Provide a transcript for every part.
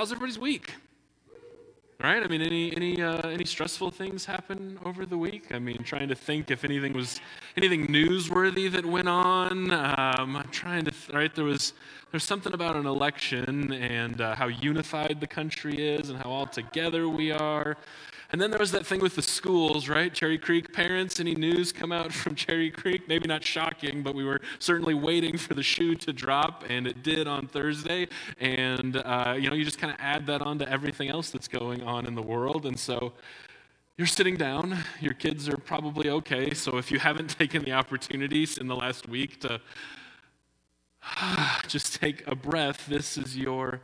How's everybody's week? Right? I mean, any any uh, any stressful things happen over the week? I mean, trying to think if anything was anything newsworthy that went on. Um, I'm trying to th- right. There was there's something about an election and uh, how unified the country is and how all together we are. And then there was that thing with the schools, right? Cherry Creek parents, any news come out from Cherry Creek? Maybe not shocking, but we were certainly waiting for the shoe to drop, and it did on Thursday. And, uh, you know, you just kind of add that on to everything else that's going on in the world. And so you're sitting down, your kids are probably okay. So if you haven't taken the opportunities in the last week to just take a breath, this is your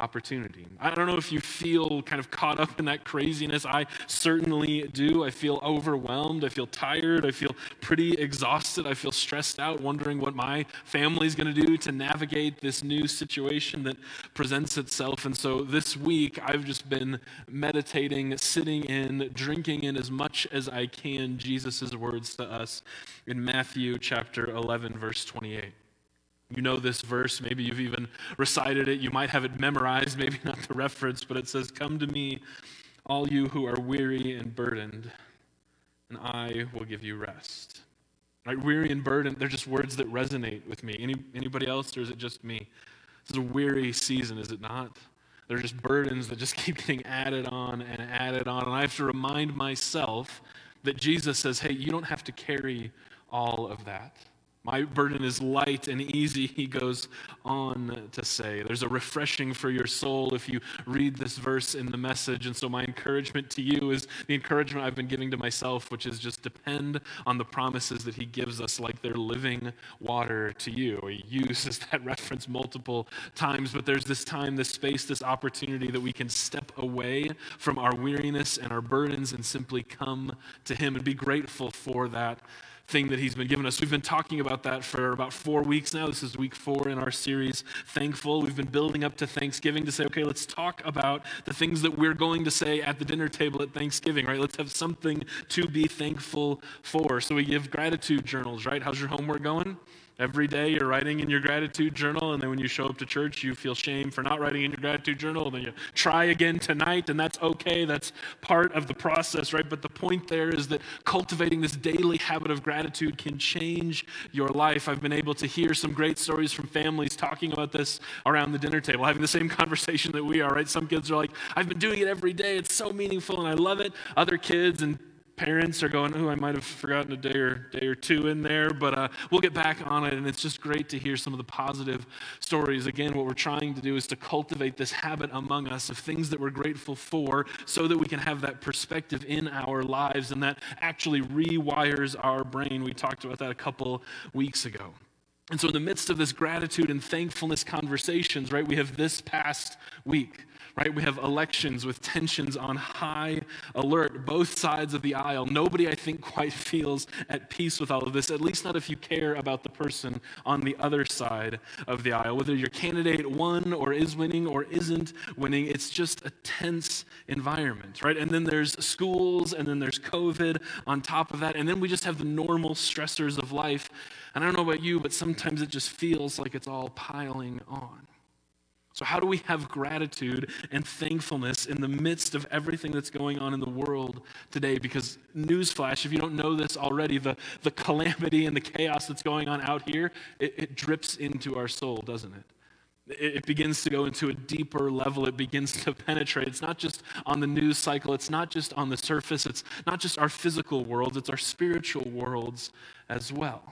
opportunity. I don't know if you feel kind of caught up in that craziness. I certainly do. I feel overwhelmed. I feel tired. I feel pretty exhausted. I feel stressed out, wondering what my family's going to do to navigate this new situation that presents itself. And so this week, I've just been meditating, sitting in, drinking in as much as I can Jesus' words to us in Matthew chapter 11, verse 28. You know this verse, maybe you've even recited it, you might have it memorized, maybe not the reference, but it says, Come to me, all you who are weary and burdened, and I will give you rest. Right? Weary and burdened, they're just words that resonate with me. Any, anybody else, or is it just me? This is a weary season, is it not? They're just burdens that just keep getting added on and added on. And I have to remind myself that Jesus says, hey, you don't have to carry all of that. My burden is light and easy, he goes on to say. There's a refreshing for your soul if you read this verse in the message. And so, my encouragement to you is the encouragement I've been giving to myself, which is just depend on the promises that he gives us, like they're living water to you. He uses that reference multiple times, but there's this time, this space, this opportunity that we can step away from our weariness and our burdens and simply come to him and be grateful for that thing that he's been giving us. We've been talking about that for about four weeks now. This is week four in our series, Thankful. We've been building up to Thanksgiving to say, okay, let's talk about the things that we're going to say at the dinner table at Thanksgiving, right? Let's have something to be thankful for. So we give gratitude journals, right? How's your homework going? Every day you're writing in your gratitude journal, and then when you show up to church, you feel shame for not writing in your gratitude journal, and then you try again tonight, and that's okay. That's part of the process, right? But the point there is that cultivating this daily habit of gratitude can change your life. I've been able to hear some great stories from families talking about this around the dinner table, having the same conversation that we are, right? Some kids are like, I've been doing it every day, it's so meaningful, and I love it. Other kids and parents are going, oh, I might have forgotten a day or day or two in there, but uh, we'll get back on it. And it's just great to hear some of the positive stories. Again, what we're trying to do is to cultivate this habit among us of things that we're grateful for, so that we can have that perspective in our lives, and that actually rewires our brain. We talked about that a couple weeks ago. And so, in the midst of this gratitude and thankfulness conversations, right, we have this past week right? We have elections with tensions on high alert, both sides of the aisle. Nobody, I think, quite feels at peace with all of this, at least not if you care about the person on the other side of the aisle. Whether your candidate won or is winning or isn't winning, it's just a tense environment, right? And then there's schools, and then there's COVID on top of that, and then we just have the normal stressors of life. And I don't know about you, but sometimes it just feels like it's all piling on. So, how do we have gratitude and thankfulness in the midst of everything that's going on in the world today? Because, newsflash, if you don't know this already, the, the calamity and the chaos that's going on out here, it, it drips into our soul, doesn't it? it? Begins to go into a deeper level. It begins to penetrate. It's not just on the news cycle, it's not just on the surface, it's not just our physical worlds, it's our spiritual worlds as well.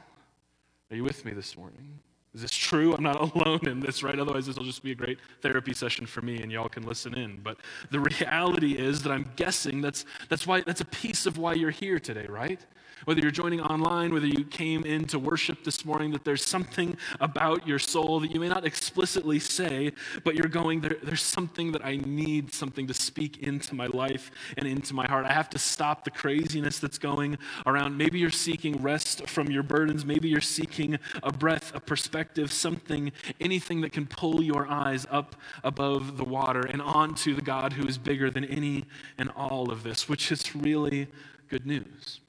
Are you with me this morning? Is this true? I'm not alone in this, right? Otherwise, this will just be a great therapy session for me and y'all can listen in. But the reality is that I'm guessing that's, that's, why, that's a piece of why you're here today, right? Whether you're joining online, whether you came in to worship this morning, that there's something about your soul that you may not explicitly say, but you're going, there, there's something that I need, something to speak into my life and into my heart. I have to stop the craziness that's going around. Maybe you're seeking rest from your burdens. Maybe you're seeking a breath, a perspective, something, anything that can pull your eyes up above the water and onto the God who is bigger than any and all of this, which is really good news.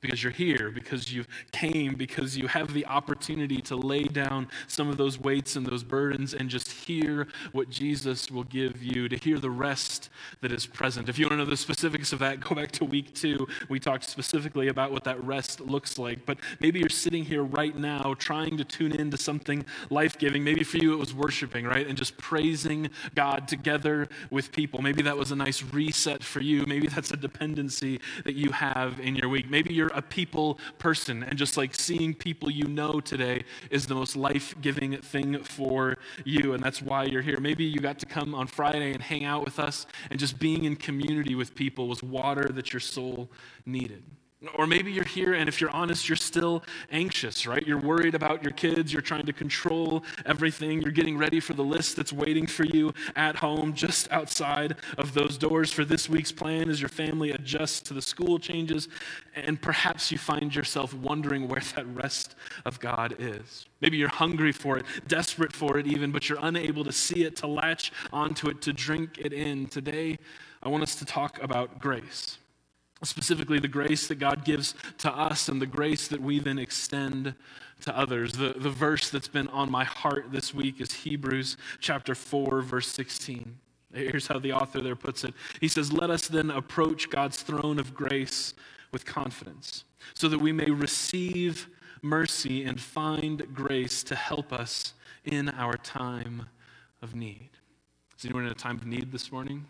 Because you're here, because you came, because you have the opportunity to lay down some of those weights and those burdens and just hear what Jesus will give you, to hear the rest that is present. If you want to know the specifics of that, go back to week two. We talked specifically about what that rest looks like. But maybe you're sitting here right now trying to tune into something life giving. Maybe for you it was worshiping, right? And just praising God together with people. Maybe that was a nice reset for you. Maybe that's a dependency that you have in your week. Maybe you're a people person, and just like seeing people you know today is the most life giving thing for you, and that's why you're here. Maybe you got to come on Friday and hang out with us, and just being in community with people was water that your soul needed. Or maybe you're here, and if you're honest, you're still anxious, right? You're worried about your kids. You're trying to control everything. You're getting ready for the list that's waiting for you at home, just outside of those doors for this week's plan as your family adjusts to the school changes. And perhaps you find yourself wondering where that rest of God is. Maybe you're hungry for it, desperate for it even, but you're unable to see it, to latch onto it, to drink it in. Today, I want us to talk about grace specifically the grace that God gives to us and the grace that we then extend to others. The, the verse that's been on my heart this week is Hebrews chapter 4, verse 16. Here's how the author there puts it He says, Let us then approach God's throne of grace with confidence, so that we may receive mercy and find grace to help us in our time of need. Is anyone in a time of need this morning?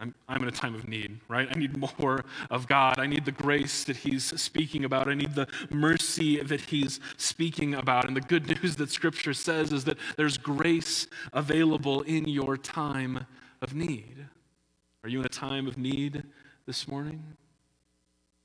I'm, I'm in a time of need, right? I need more of God. I need the grace that He's speaking about. I need the mercy that He's speaking about. And the good news that Scripture says is that there's grace available in your time of need. Are you in a time of need this morning?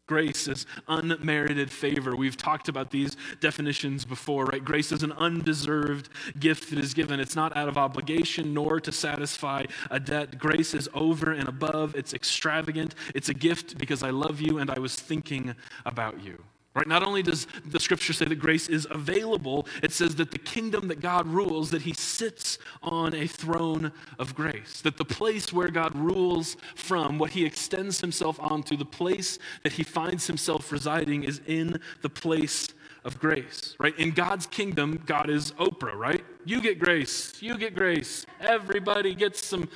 Grace is unmerited favor. We've talked about these definitions before, right? Grace is an undeserved gift that is given. It's not out of obligation nor to satisfy a debt. Grace is over and above, it's extravagant. It's a gift because I love you and I was thinking about you. Right? Not only does the scripture say that grace is available, it says that the kingdom that God rules, that he sits on a throne of grace. That the place where God rules from, what he extends himself onto, the place that he finds himself residing is in the place of grace, right? In God's kingdom, God is Oprah, right? You get grace, you get grace. Everybody gets some.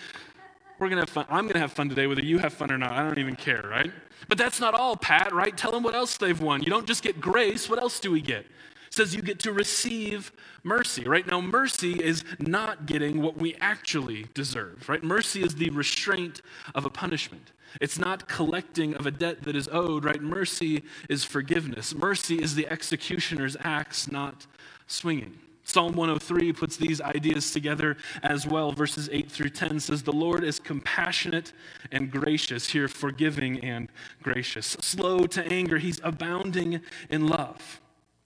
We're gonna have fun. I'm gonna have fun today, whether you have fun or not. I don't even care, right? But that's not all, Pat, right? Tell them what else they've won. You don't just get grace, what else do we get? It says you get to receive mercy, right? Now, mercy is not getting what we actually deserve, right? Mercy is the restraint of a punishment. It's not collecting of a debt that is owed, right? Mercy is forgiveness. Mercy is the executioner's axe, not swinging. Psalm 103 puts these ideas together as well. Verses 8 through 10 says, The Lord is compassionate and gracious, here forgiving and gracious. Slow to anger, he's abounding in love.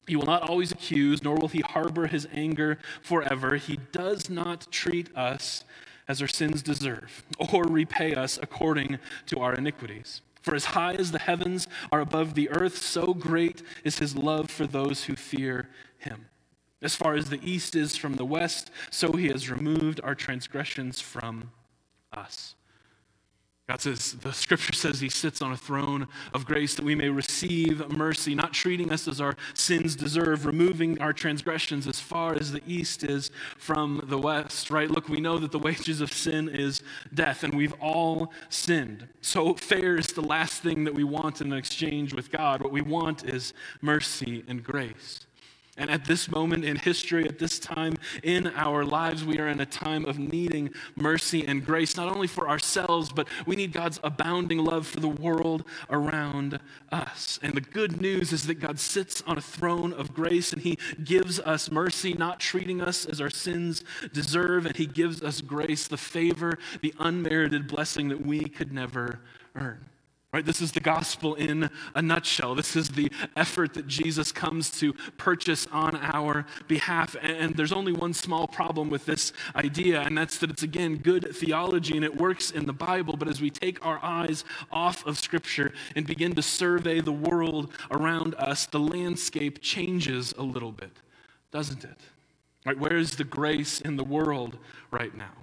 He will not always accuse, nor will he harbor his anger forever. He does not treat us as our sins deserve, or repay us according to our iniquities. For as high as the heavens are above the earth, so great is his love for those who fear him. As far as the east is from the west, so he has removed our transgressions from us. God says, the scripture says he sits on a throne of grace that we may receive mercy, not treating us as our sins deserve, removing our transgressions as far as the east is from the west, right? Look, we know that the wages of sin is death, and we've all sinned. So fair is the last thing that we want in an exchange with God. What we want is mercy and grace. And at this moment in history, at this time in our lives, we are in a time of needing mercy and grace, not only for ourselves, but we need God's abounding love for the world around us. And the good news is that God sits on a throne of grace and He gives us mercy, not treating us as our sins deserve, and He gives us grace, the favor, the unmerited blessing that we could never earn. Right? This is the gospel in a nutshell. This is the effort that Jesus comes to purchase on our behalf. And there's only one small problem with this idea, and that's that it's, again, good theology and it works in the Bible. But as we take our eyes off of Scripture and begin to survey the world around us, the landscape changes a little bit, doesn't it? Right? Where is the grace in the world right now?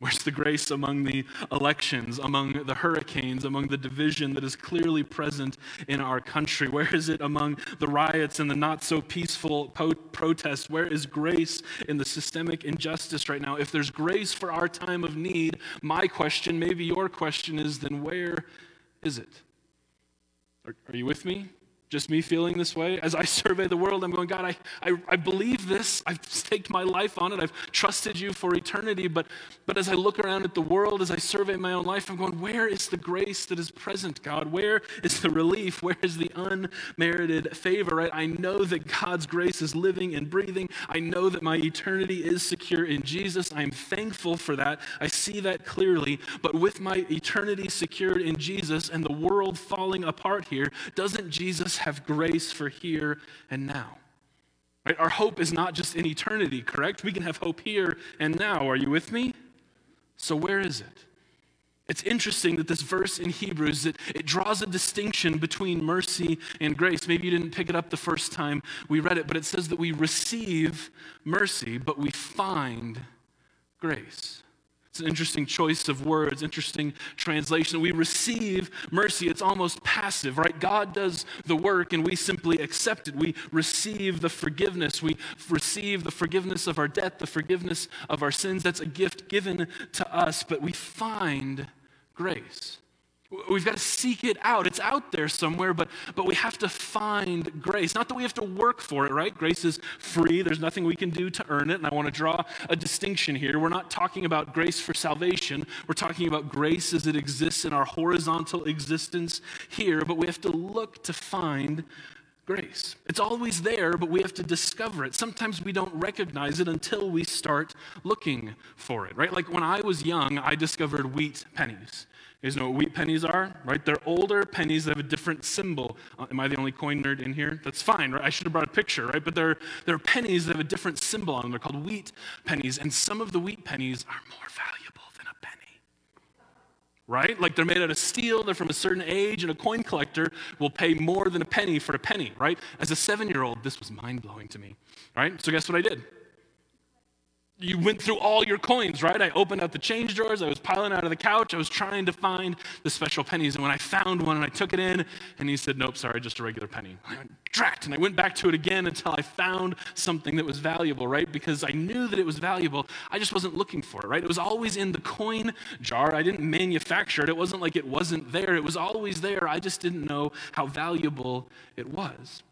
Where's the grace among the elections, among the hurricanes, among the division that is clearly present in our country? Where is it among the riots and the not so peaceful po- protests? Where is grace in the systemic injustice right now? If there's grace for our time of need, my question, maybe your question is then where is it? Are, are you with me? Just me feeling this way? As I survey the world, I'm going, God, I, I, I, believe this. I've staked my life on it. I've trusted you for eternity. But, but as I look around at the world, as I survey my own life, I'm going, where is the grace that is present, God? Where is the relief? Where is the unmerited favor, right? I know that God's grace is living and breathing. I know that my eternity is secure in Jesus. I'm thankful for that. I see that clearly. But with my eternity secured in Jesus and the world falling apart here, doesn't Jesus have grace for here and now. Right? Our hope is not just in eternity, correct? We can have hope here and now. Are you with me? So where is it? It's interesting that this verse in Hebrews it, it draws a distinction between mercy and grace. Maybe you didn't pick it up the first time we read it, but it says that we receive mercy, but we find grace. It's an interesting choice of words, interesting translation. We receive mercy. It's almost passive, right? God does the work and we simply accept it. We receive the forgiveness. We receive the forgiveness of our debt, the forgiveness of our sins. That's a gift given to us, but we find grace. We've got to seek it out. It's out there somewhere, but, but we have to find grace. Not that we have to work for it, right? Grace is free. There's nothing we can do to earn it. And I want to draw a distinction here. We're not talking about grace for salvation. We're talking about grace as it exists in our horizontal existence here, but we have to look to find grace. It's always there, but we have to discover it. Sometimes we don't recognize it until we start looking for it, right? Like when I was young, I discovered wheat pennies. You guys know what wheat pennies are, right? They're older pennies that have a different symbol. Uh, am I the only coin nerd in here? That's fine, right? I should have brought a picture, right? But they're, they're pennies that have a different symbol on them. They're called wheat pennies. And some of the wheat pennies are more valuable than a penny, right? Like they're made out of steel, they're from a certain age, and a coin collector will pay more than a penny for a penny, right? As a seven year old, this was mind blowing to me, right? So guess what I did? You went through all your coins, right? I opened up the change drawers. I was piling out of the couch. I was trying to find the special pennies. And when I found one and I took it in, and he said, Nope, sorry, just a regular penny. I went, Drat! And I went back to it again until I found something that was valuable, right? Because I knew that it was valuable. I just wasn't looking for it, right? It was always in the coin jar. I didn't manufacture it. It wasn't like it wasn't there. It was always there. I just didn't know how valuable it was.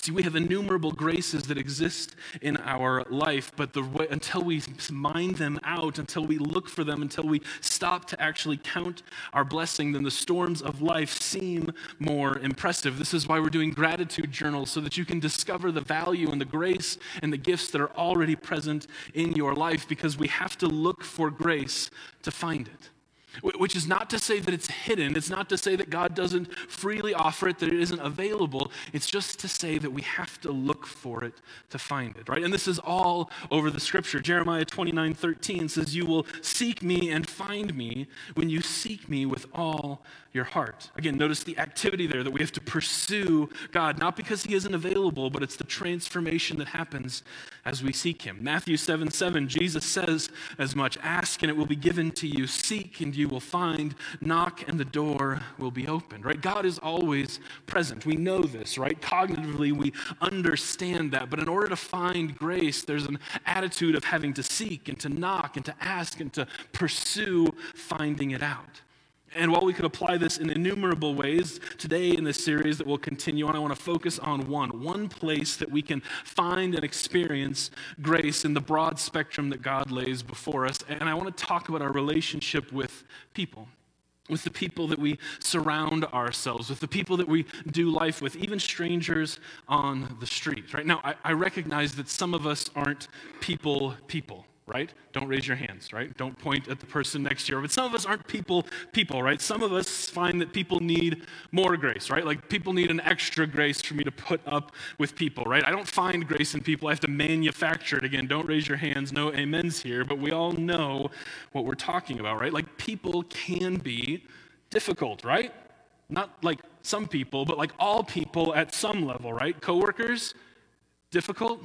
See, we have innumerable graces that exist in our life, but the way, until we mine them out, until we look for them, until we stop to actually count our blessing, then the storms of life seem more impressive. This is why we're doing gratitude journals, so that you can discover the value and the grace and the gifts that are already present in your life, because we have to look for grace to find it. Which is not to say that it's hidden. It's not to say that God doesn't freely offer it, that it isn't available. It's just to say that we have to look for it to find it, right? And this is all over the scripture. Jeremiah 29 13 says, You will seek me and find me when you seek me with all your heart. Again, notice the activity there that we have to pursue God, not because He isn't available, but it's the transformation that happens as we seek Him. Matthew 7 7, Jesus says as much Ask and it will be given to you, seek and you will find, knock and the door will be opened, right? God is always present. We know this, right? Cognitively, we understand that. But in order to find grace, there's an attitude of having to seek and to knock and to ask and to pursue finding it out. And while we could apply this in innumerable ways, today in this series that we'll continue on, I want to focus on one, one place that we can find and experience grace in the broad spectrum that God lays before us. And I want to talk about our relationship with people, with the people that we surround ourselves, with the people that we do life with, even strangers on the street. Right now, I, I recognize that some of us aren't people people right? Don't raise your hands, right? Don't point at the person next to you. But some of us aren't people, people, right? Some of us find that people need more grace, right? Like people need an extra grace for me to put up with people, right? I don't find grace in people. I have to manufacture it. Again, don't raise your hands. No amens here. But we all know what we're talking about, right? Like people can be difficult, right? Not like some people, but like all people at some level, right? Coworkers, difficult.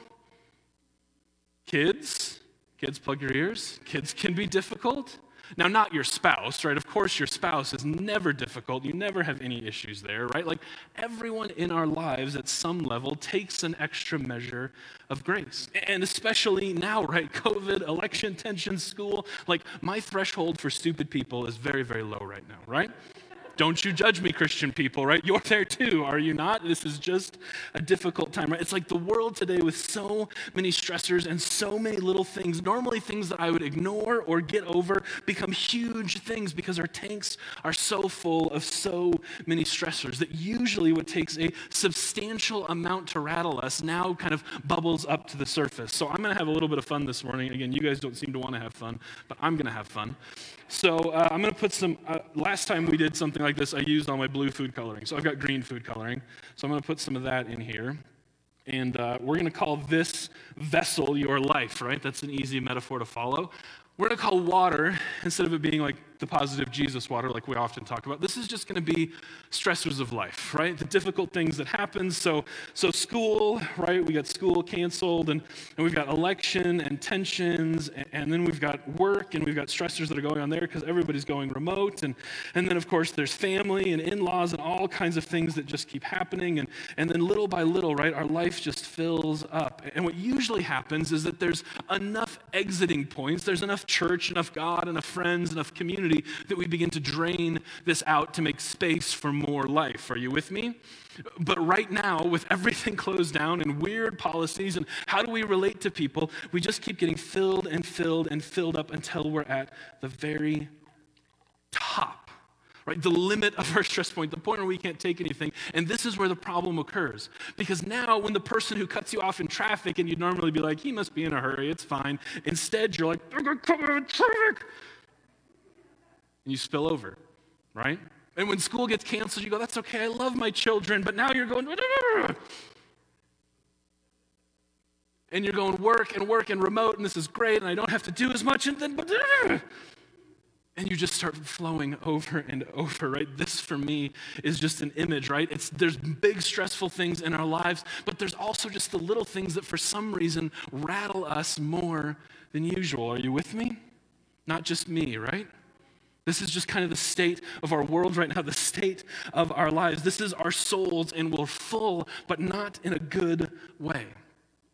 Kids, Kids, plug your ears. Kids can be difficult. Now, not your spouse, right? Of course, your spouse is never difficult. You never have any issues there, right? Like everyone in our lives at some level takes an extra measure of grace. And especially now, right? COVID, election tension, school. Like my threshold for stupid people is very, very low right now, right? Don't you judge me, Christian people, right? You're there too, are you not? This is just a difficult time, right? It's like the world today with so many stressors and so many little things. Normally, things that I would ignore or get over become huge things because our tanks are so full of so many stressors that usually what takes a substantial amount to rattle us now kind of bubbles up to the surface. So I'm going to have a little bit of fun this morning. Again, you guys don't seem to want to have fun, but I'm going to have fun. So uh, I'm going to put some, uh, last time we did something like this, I used all my blue food coloring. So I've got green food coloring. So I'm going to put some of that in here. And uh, we're going to call this vessel your life, right? That's an easy metaphor to follow. We're going to call water, instead of it being like the positive Jesus water, like we often talk about, this is just going to be stressors of life, right? The difficult things that happen. So, so school, right? We got school canceled, and, and we've got election and tensions, and, and then we've got work, and we've got stressors that are going on there because everybody's going remote. And, and then, of course, there's family and in laws and all kinds of things that just keep happening. And, and then, little by little, right, our life just fills up. And what usually happens is that there's enough exiting points, there's enough church, enough God, enough friends, enough community that we begin to drain this out to make space for more life. Are you with me? But right now, with everything closed down and weird policies and how do we relate to people, we just keep getting filled and filled and filled up until we're at the very top right? The limit of our stress point, the point where we can't take anything. And this is where the problem occurs. Because now, when the person who cuts you off in traffic and you'd normally be like, he must be in a hurry, it's fine, instead you're like, going to come in traffic. And you spill over, right? And when school gets canceled, you go, that's okay, I love my children. But now you're going, and you're going work and work and remote, and this is great, and I don't have to do as much. And then, and you just start flowing over and over right this for me is just an image right it's there's big stressful things in our lives but there's also just the little things that for some reason rattle us more than usual are you with me not just me right this is just kind of the state of our world right now, the state of our lives. This is our souls, and we're full, but not in a good way.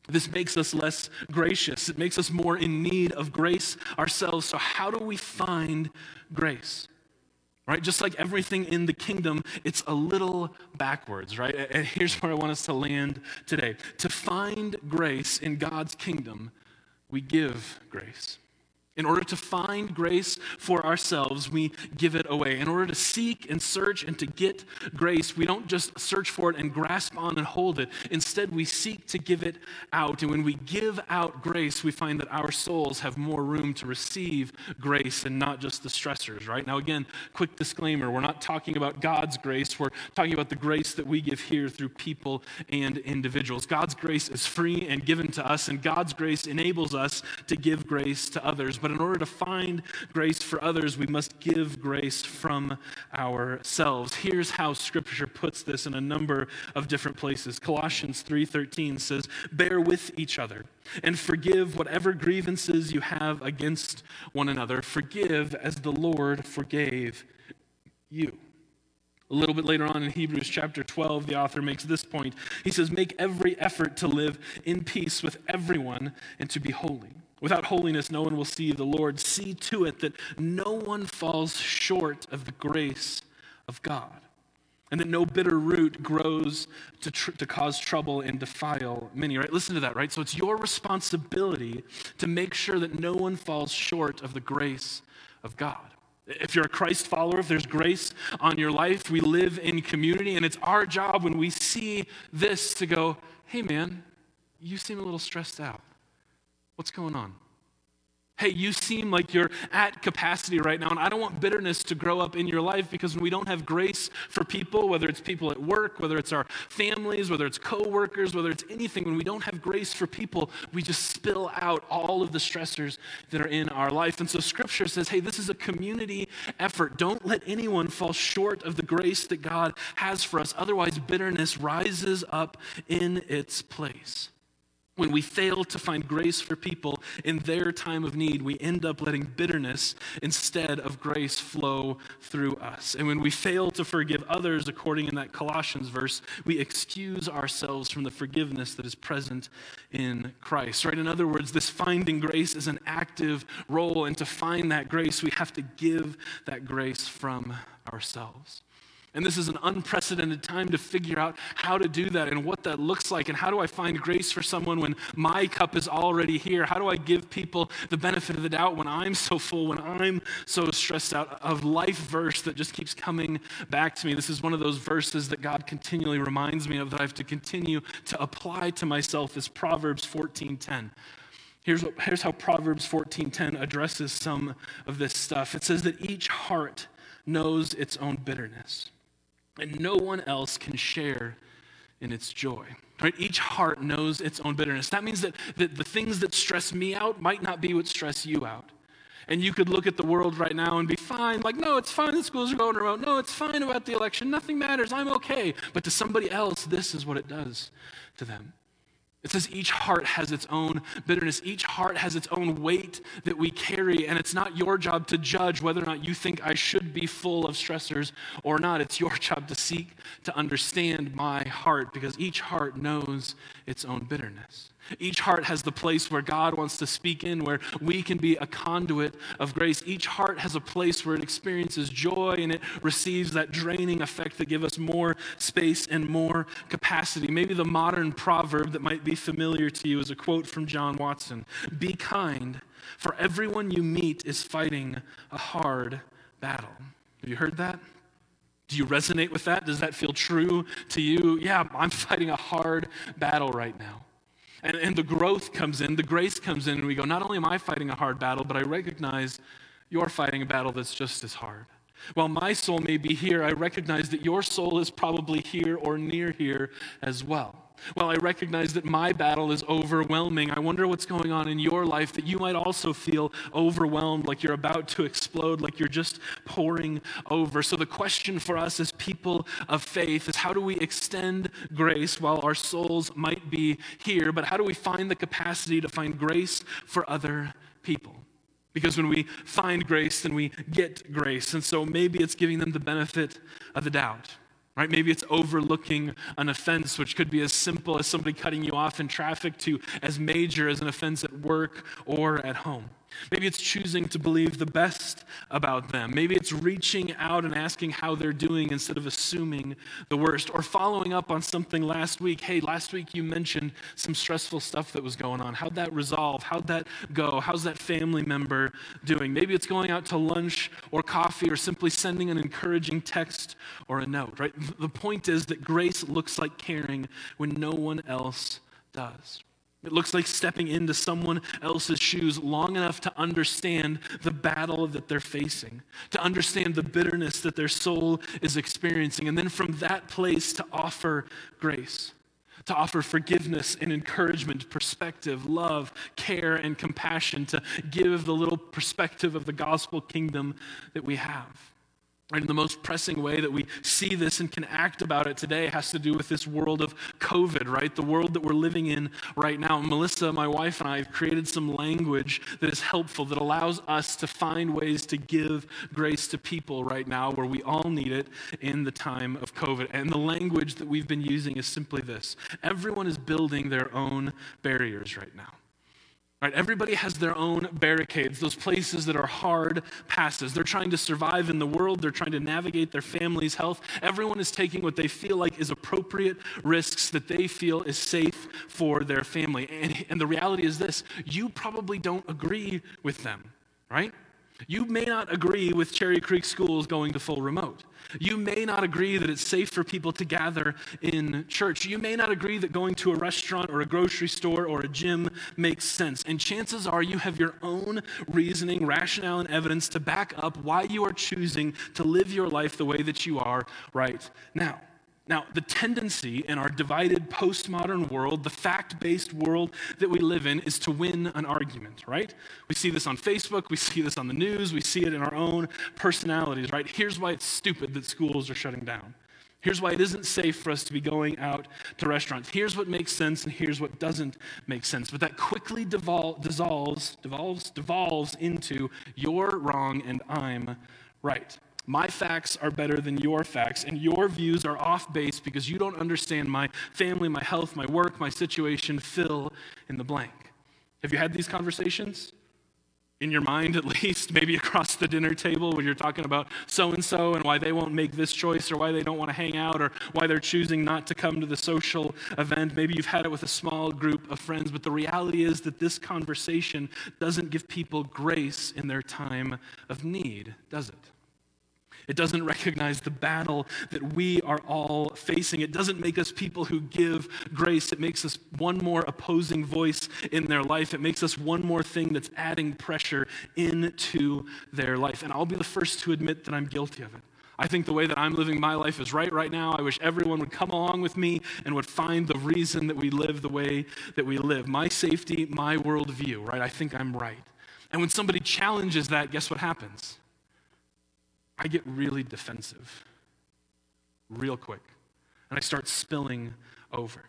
This makes us less gracious. It makes us more in need of grace ourselves. So, how do we find grace? Right? Just like everything in the kingdom, it's a little backwards, right? And here's where I want us to land today. To find grace in God's kingdom, we give grace. In order to find grace for ourselves, we give it away. In order to seek and search and to get grace, we don't just search for it and grasp on and hold it. Instead, we seek to give it out. And when we give out grace, we find that our souls have more room to receive grace and not just the stressors, right? Now, again, quick disclaimer we're not talking about God's grace, we're talking about the grace that we give here through people and individuals. God's grace is free and given to us, and God's grace enables us to give grace to others. But but in order to find grace for others, we must give grace from ourselves. Here's how scripture puts this in a number of different places. Colossians 3:13 says, "Bear with each other and forgive whatever grievances you have against one another. Forgive as the Lord forgave you." A little bit later on in Hebrews chapter 12, the author makes this point. He says, Make every effort to live in peace with everyone and to be holy. Without holiness, no one will see the Lord. See to it that no one falls short of the grace of God, and that no bitter root grows to, tr- to cause trouble and defile many, right? Listen to that, right? So it's your responsibility to make sure that no one falls short of the grace of God. If you're a Christ follower, if there's grace on your life, we live in community, and it's our job when we see this to go, hey man, you seem a little stressed out. What's going on? Hey, you seem like you're at capacity right now, and I don't want bitterness to grow up in your life because when we don't have grace for people, whether it's people at work, whether it's our families, whether it's coworkers, whether it's anything, when we don't have grace for people, we just spill out all of the stressors that are in our life. And so scripture says, hey, this is a community effort. Don't let anyone fall short of the grace that God has for us. Otherwise, bitterness rises up in its place. When we fail to find grace for people in their time of need, we end up letting bitterness instead of grace flow through us. And when we fail to forgive others, according in that Colossians verse, we excuse ourselves from the forgiveness that is present in Christ. Right? In other words, this finding grace is an active role, and to find that grace, we have to give that grace from ourselves. And this is an unprecedented time to figure out how to do that and what that looks like. And how do I find grace for someone when my cup is already here? How do I give people the benefit of the doubt when I'm so full, when I'm so stressed out? Of life verse that just keeps coming back to me. This is one of those verses that God continually reminds me of that I have to continue to apply to myself is Proverbs 14:10. Here's, here's how Proverbs 14:10 addresses some of this stuff. It says that each heart knows its own bitterness and no one else can share in its joy. Right? Each heart knows its own bitterness. That means that, that the things that stress me out might not be what stress you out. And you could look at the world right now and be fine, like, no, it's fine, the schools are going remote. No, it's fine about the election. Nothing matters. I'm okay. But to somebody else, this is what it does to them. It says each heart has its own bitterness. Each heart has its own weight that we carry, and it's not your job to judge whether or not you think I should be full of stressors or not. It's your job to seek to understand my heart because each heart knows its own bitterness. Each heart has the place where God wants to speak in, where we can be a conduit of grace. Each heart has a place where it experiences joy and it receives that draining effect that give us more space and more capacity. Maybe the modern proverb that might be familiar to you is a quote from John Watson Be kind, for everyone you meet is fighting a hard battle. Have you heard that? Do you resonate with that? Does that feel true to you? Yeah, I'm fighting a hard battle right now. And, and the growth comes in, the grace comes in, and we go, not only am I fighting a hard battle, but I recognize you're fighting a battle that's just as hard. While my soul may be here, I recognize that your soul is probably here or near here as well. While I recognize that my battle is overwhelming, I wonder what's going on in your life that you might also feel overwhelmed, like you're about to explode, like you're just pouring over. So, the question for us as people of faith is how do we extend grace while our souls might be here, but how do we find the capacity to find grace for other people? Because when we find grace, then we get grace. And so maybe it's giving them the benefit of the doubt. Right? Maybe it's overlooking an offense, which could be as simple as somebody cutting you off in traffic, to as major as an offense at work or at home. Maybe it's choosing to believe the best about them. Maybe it's reaching out and asking how they're doing instead of assuming the worst. Or following up on something last week. Hey, last week you mentioned some stressful stuff that was going on. How'd that resolve? How'd that go? How's that family member doing? Maybe it's going out to lunch or coffee or simply sending an encouraging text or a note, right? The point is that grace looks like caring when no one else does. It looks like stepping into someone else's shoes long enough to understand the battle that they're facing, to understand the bitterness that their soul is experiencing, and then from that place to offer grace, to offer forgiveness and encouragement, perspective, love, care, and compassion, to give the little perspective of the gospel kingdom that we have. And the most pressing way that we see this and can act about it today has to do with this world of COVID, right? The world that we're living in right now. Melissa, my wife, and I have created some language that is helpful, that allows us to find ways to give grace to people right now where we all need it in the time of COVID. And the language that we've been using is simply this everyone is building their own barriers right now. Right? Everybody has their own barricades, those places that are hard passes. They're trying to survive in the world, they're trying to navigate their family's health. Everyone is taking what they feel like is appropriate risks that they feel is safe for their family. And, and the reality is this you probably don't agree with them, right? You may not agree with Cherry Creek schools going to full remote. You may not agree that it's safe for people to gather in church. You may not agree that going to a restaurant or a grocery store or a gym makes sense. And chances are you have your own reasoning, rationale, and evidence to back up why you are choosing to live your life the way that you are right now. Now, the tendency in our divided postmodern world, the fact based world that we live in, is to win an argument, right? We see this on Facebook, we see this on the news, we see it in our own personalities, right? Here's why it's stupid that schools are shutting down. Here's why it isn't safe for us to be going out to restaurants. Here's what makes sense and here's what doesn't make sense. But that quickly devol- dissolves, devolves, devolves into you're wrong and I'm right. My facts are better than your facts, and your views are off base because you don't understand my family, my health, my work, my situation. Fill in the blank. Have you had these conversations? in your mind at least, maybe across the dinner table when you're talking about so and so and why they won't make this choice or why they don't want to hang out or why they're choosing not to come to the social event. Maybe you've had it with a small group of friends, but the reality is that this conversation doesn't give people grace in their time of need, does it? It doesn't recognize the battle that we are all facing. It doesn't make us people who give grace. It makes us one more opposing voice in their life. It makes us one more thing that's adding pressure into their life. And I'll be the first to admit that I'm guilty of it. I think the way that I'm living my life is right right now. I wish everyone would come along with me and would find the reason that we live the way that we live. My safety, my worldview, right? I think I'm right. And when somebody challenges that, guess what happens? I get really defensive real quick. And I start spilling over.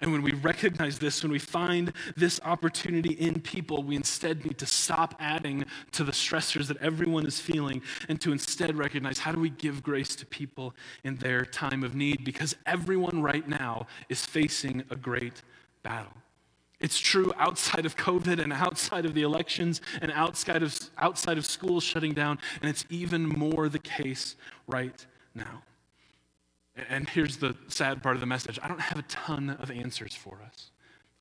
And when we recognize this, when we find this opportunity in people, we instead need to stop adding to the stressors that everyone is feeling and to instead recognize how do we give grace to people in their time of need? Because everyone right now is facing a great battle. It's true outside of COVID and outside of the elections and outside of, outside of schools shutting down, and it's even more the case right now. And here's the sad part of the message I don't have a ton of answers for us.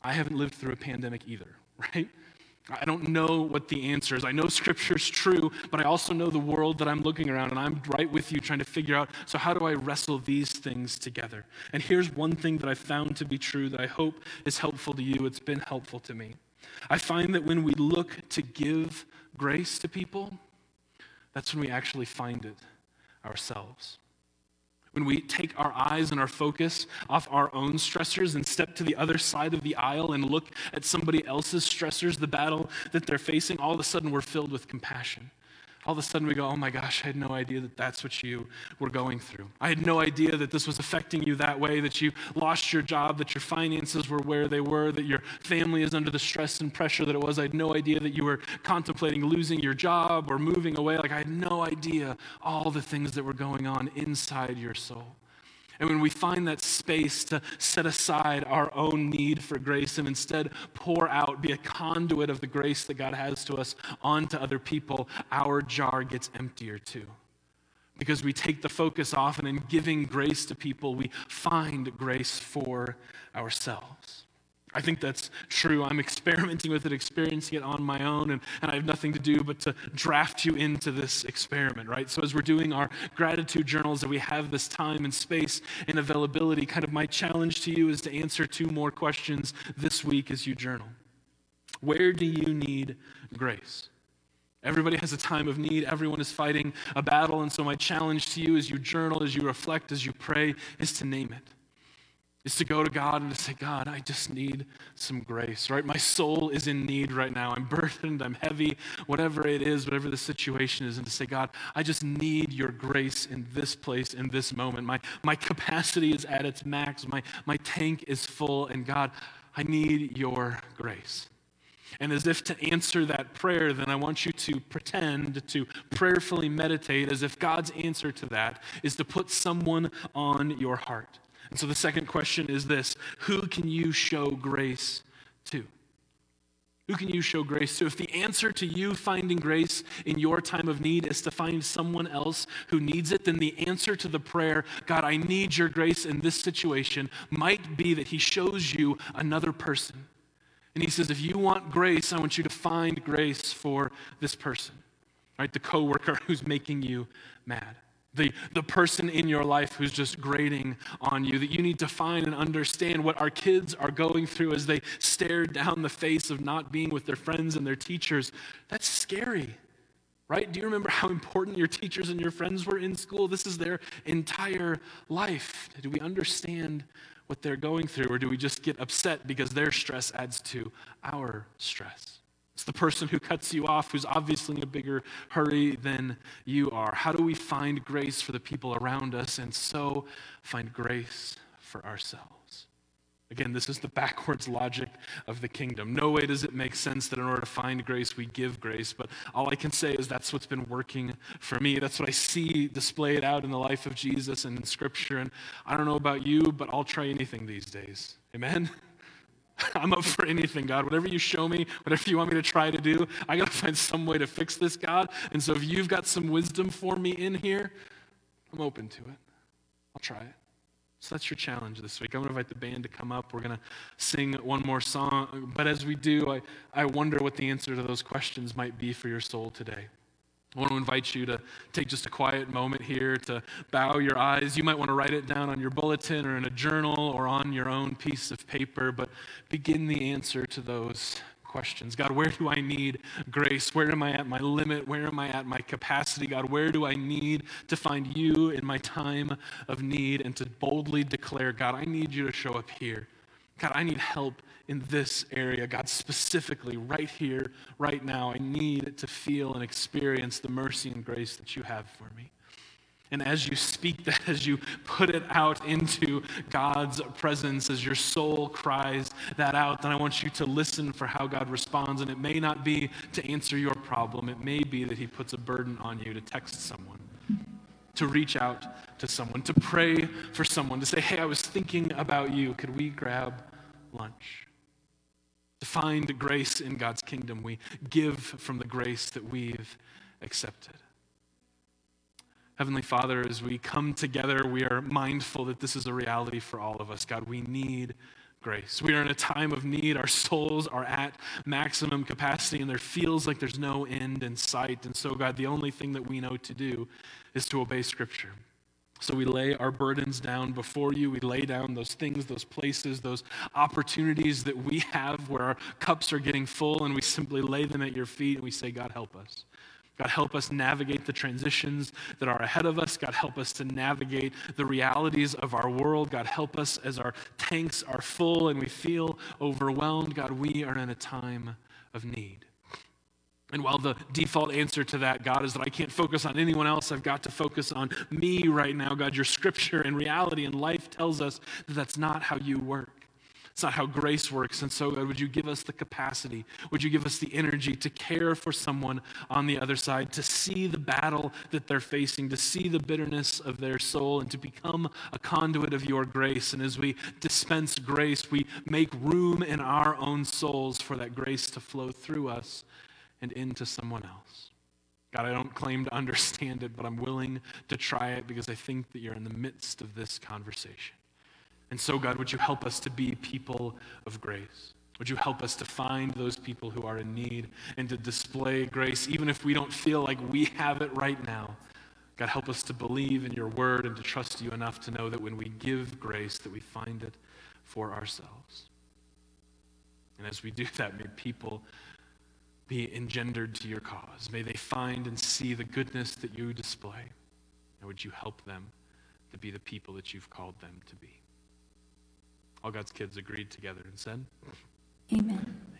I haven't lived through a pandemic either, right? I don't know what the answer is. I know scripture's true, but I also know the world that I'm looking around, and I'm right with you trying to figure out so, how do I wrestle these things together? And here's one thing that I found to be true that I hope is helpful to you. It's been helpful to me. I find that when we look to give grace to people, that's when we actually find it ourselves when we take our eyes and our focus off our own stressors and step to the other side of the aisle and look at somebody else's stressors, the battle that they're facing, all of a sudden we're filled with compassion all of a sudden we go, oh my gosh, I had no idea that that's what you were going through. I had no idea that this was affecting you that way, that you lost your job, that your finances were where they were, that your family is under the stress and pressure that it was. I had no idea that you were contemplating losing your job or moving away. Like, I had no idea all the things that were going on inside your soul. And when we find that space to set aside our own need for grace and instead pour out, be a conduit of the grace that God has to us onto other people, our jar gets emptier too. Because we take the focus off, and in giving grace to people, we find grace for ourselves. I think that's true. I'm experimenting with it, experiencing it on my own, and, and I have nothing to do but to draft you into this experiment, right? So, as we're doing our gratitude journals, that we have this time and space and availability, kind of my challenge to you is to answer two more questions this week as you journal. Where do you need grace? Everybody has a time of need. Everyone is fighting a battle. And so, my challenge to you as you journal, as you reflect, as you pray, is to name it is to go to God and to say, God, I just need some grace, right? My soul is in need right now. I'm burdened, I'm heavy, whatever it is, whatever the situation is, and to say, God, I just need your grace in this place, in this moment. My, my capacity is at its max, my, my tank is full, and God, I need your grace. And as if to answer that prayer, then I want you to pretend to prayerfully meditate as if God's answer to that is to put someone on your heart and so the second question is this Who can you show grace to? Who can you show grace to? If the answer to you finding grace in your time of need is to find someone else who needs it, then the answer to the prayer, God, I need your grace in this situation, might be that He shows you another person. And He says, if you want grace, I want you to find grace for this person, right? The coworker who's making you mad the, the person in your life who's just grating on you, that you need to find and understand what our kids are going through as they stare down the face of not being with their friends and their teachers. That's scary, right? Do you remember how important your teachers and your friends were in school? This is their entire life. Do we understand what they're going through, or do we just get upset because their stress adds to our stress? It's the person who cuts you off who's obviously in a bigger hurry than you are. How do we find grace for the people around us and so find grace for ourselves? Again, this is the backwards logic of the kingdom. No way does it make sense that in order to find grace, we give grace. But all I can say is that's what's been working for me. That's what I see displayed out in the life of Jesus and in Scripture. And I don't know about you, but I'll try anything these days. Amen? I'm up for anything, God. Whatever you show me, whatever you want me to try to do, I got to find some way to fix this, God. And so if you've got some wisdom for me in here, I'm open to it. I'll try it. So that's your challenge this week. I'm going to invite the band to come up. We're going to sing one more song. But as we do, I, I wonder what the answer to those questions might be for your soul today. I want to invite you to take just a quiet moment here to bow your eyes. You might want to write it down on your bulletin or in a journal or on your own piece of paper, but begin the answer to those questions. God, where do I need grace? Where am I at my limit? Where am I at my capacity? God, where do I need to find you in my time of need and to boldly declare, God, I need you to show up here. God, I need help in this area. God, specifically, right here, right now, I need to feel and experience the mercy and grace that you have for me. And as you speak that, as you put it out into God's presence, as your soul cries that out, then I want you to listen for how God responds. And it may not be to answer your problem, it may be that He puts a burden on you to text someone, to reach out to someone, to pray for someone, to say, Hey, I was thinking about you. Could we grab lunch? To find grace in God's kingdom, we give from the grace that we've accepted. Heavenly Father, as we come together, we are mindful that this is a reality for all of us. God, we need grace. We are in a time of need. Our souls are at maximum capacity, and there feels like there's no end in sight. And so, God, the only thing that we know to do is to obey Scripture. So we lay our burdens down before you. We lay down those things, those places, those opportunities that we have where our cups are getting full, and we simply lay them at your feet and we say, God, help us. God, help us navigate the transitions that are ahead of us. God, help us to navigate the realities of our world. God, help us as our tanks are full and we feel overwhelmed. God, we are in a time of need. And while the default answer to that, God, is that I can't focus on anyone else, I've got to focus on me right now. God, your scripture and reality and life tells us that that's not how you work. It's not how grace works. And so, God, would you give us the capacity? Would you give us the energy to care for someone on the other side, to see the battle that they're facing, to see the bitterness of their soul, and to become a conduit of your grace? And as we dispense grace, we make room in our own souls for that grace to flow through us and into someone else. God, I don't claim to understand it, but I'm willing to try it because I think that you're in the midst of this conversation. And so, God, would you help us to be people of grace? Would you help us to find those people who are in need and to display grace, even if we don't feel like we have it right now? God, help us to believe in your word and to trust you enough to know that when we give grace, that we find it for ourselves. And as we do that, may people be engendered to your cause. May they find and see the goodness that you display. And would you help them to be the people that you've called them to be? All God's kids agreed together and said, Amen.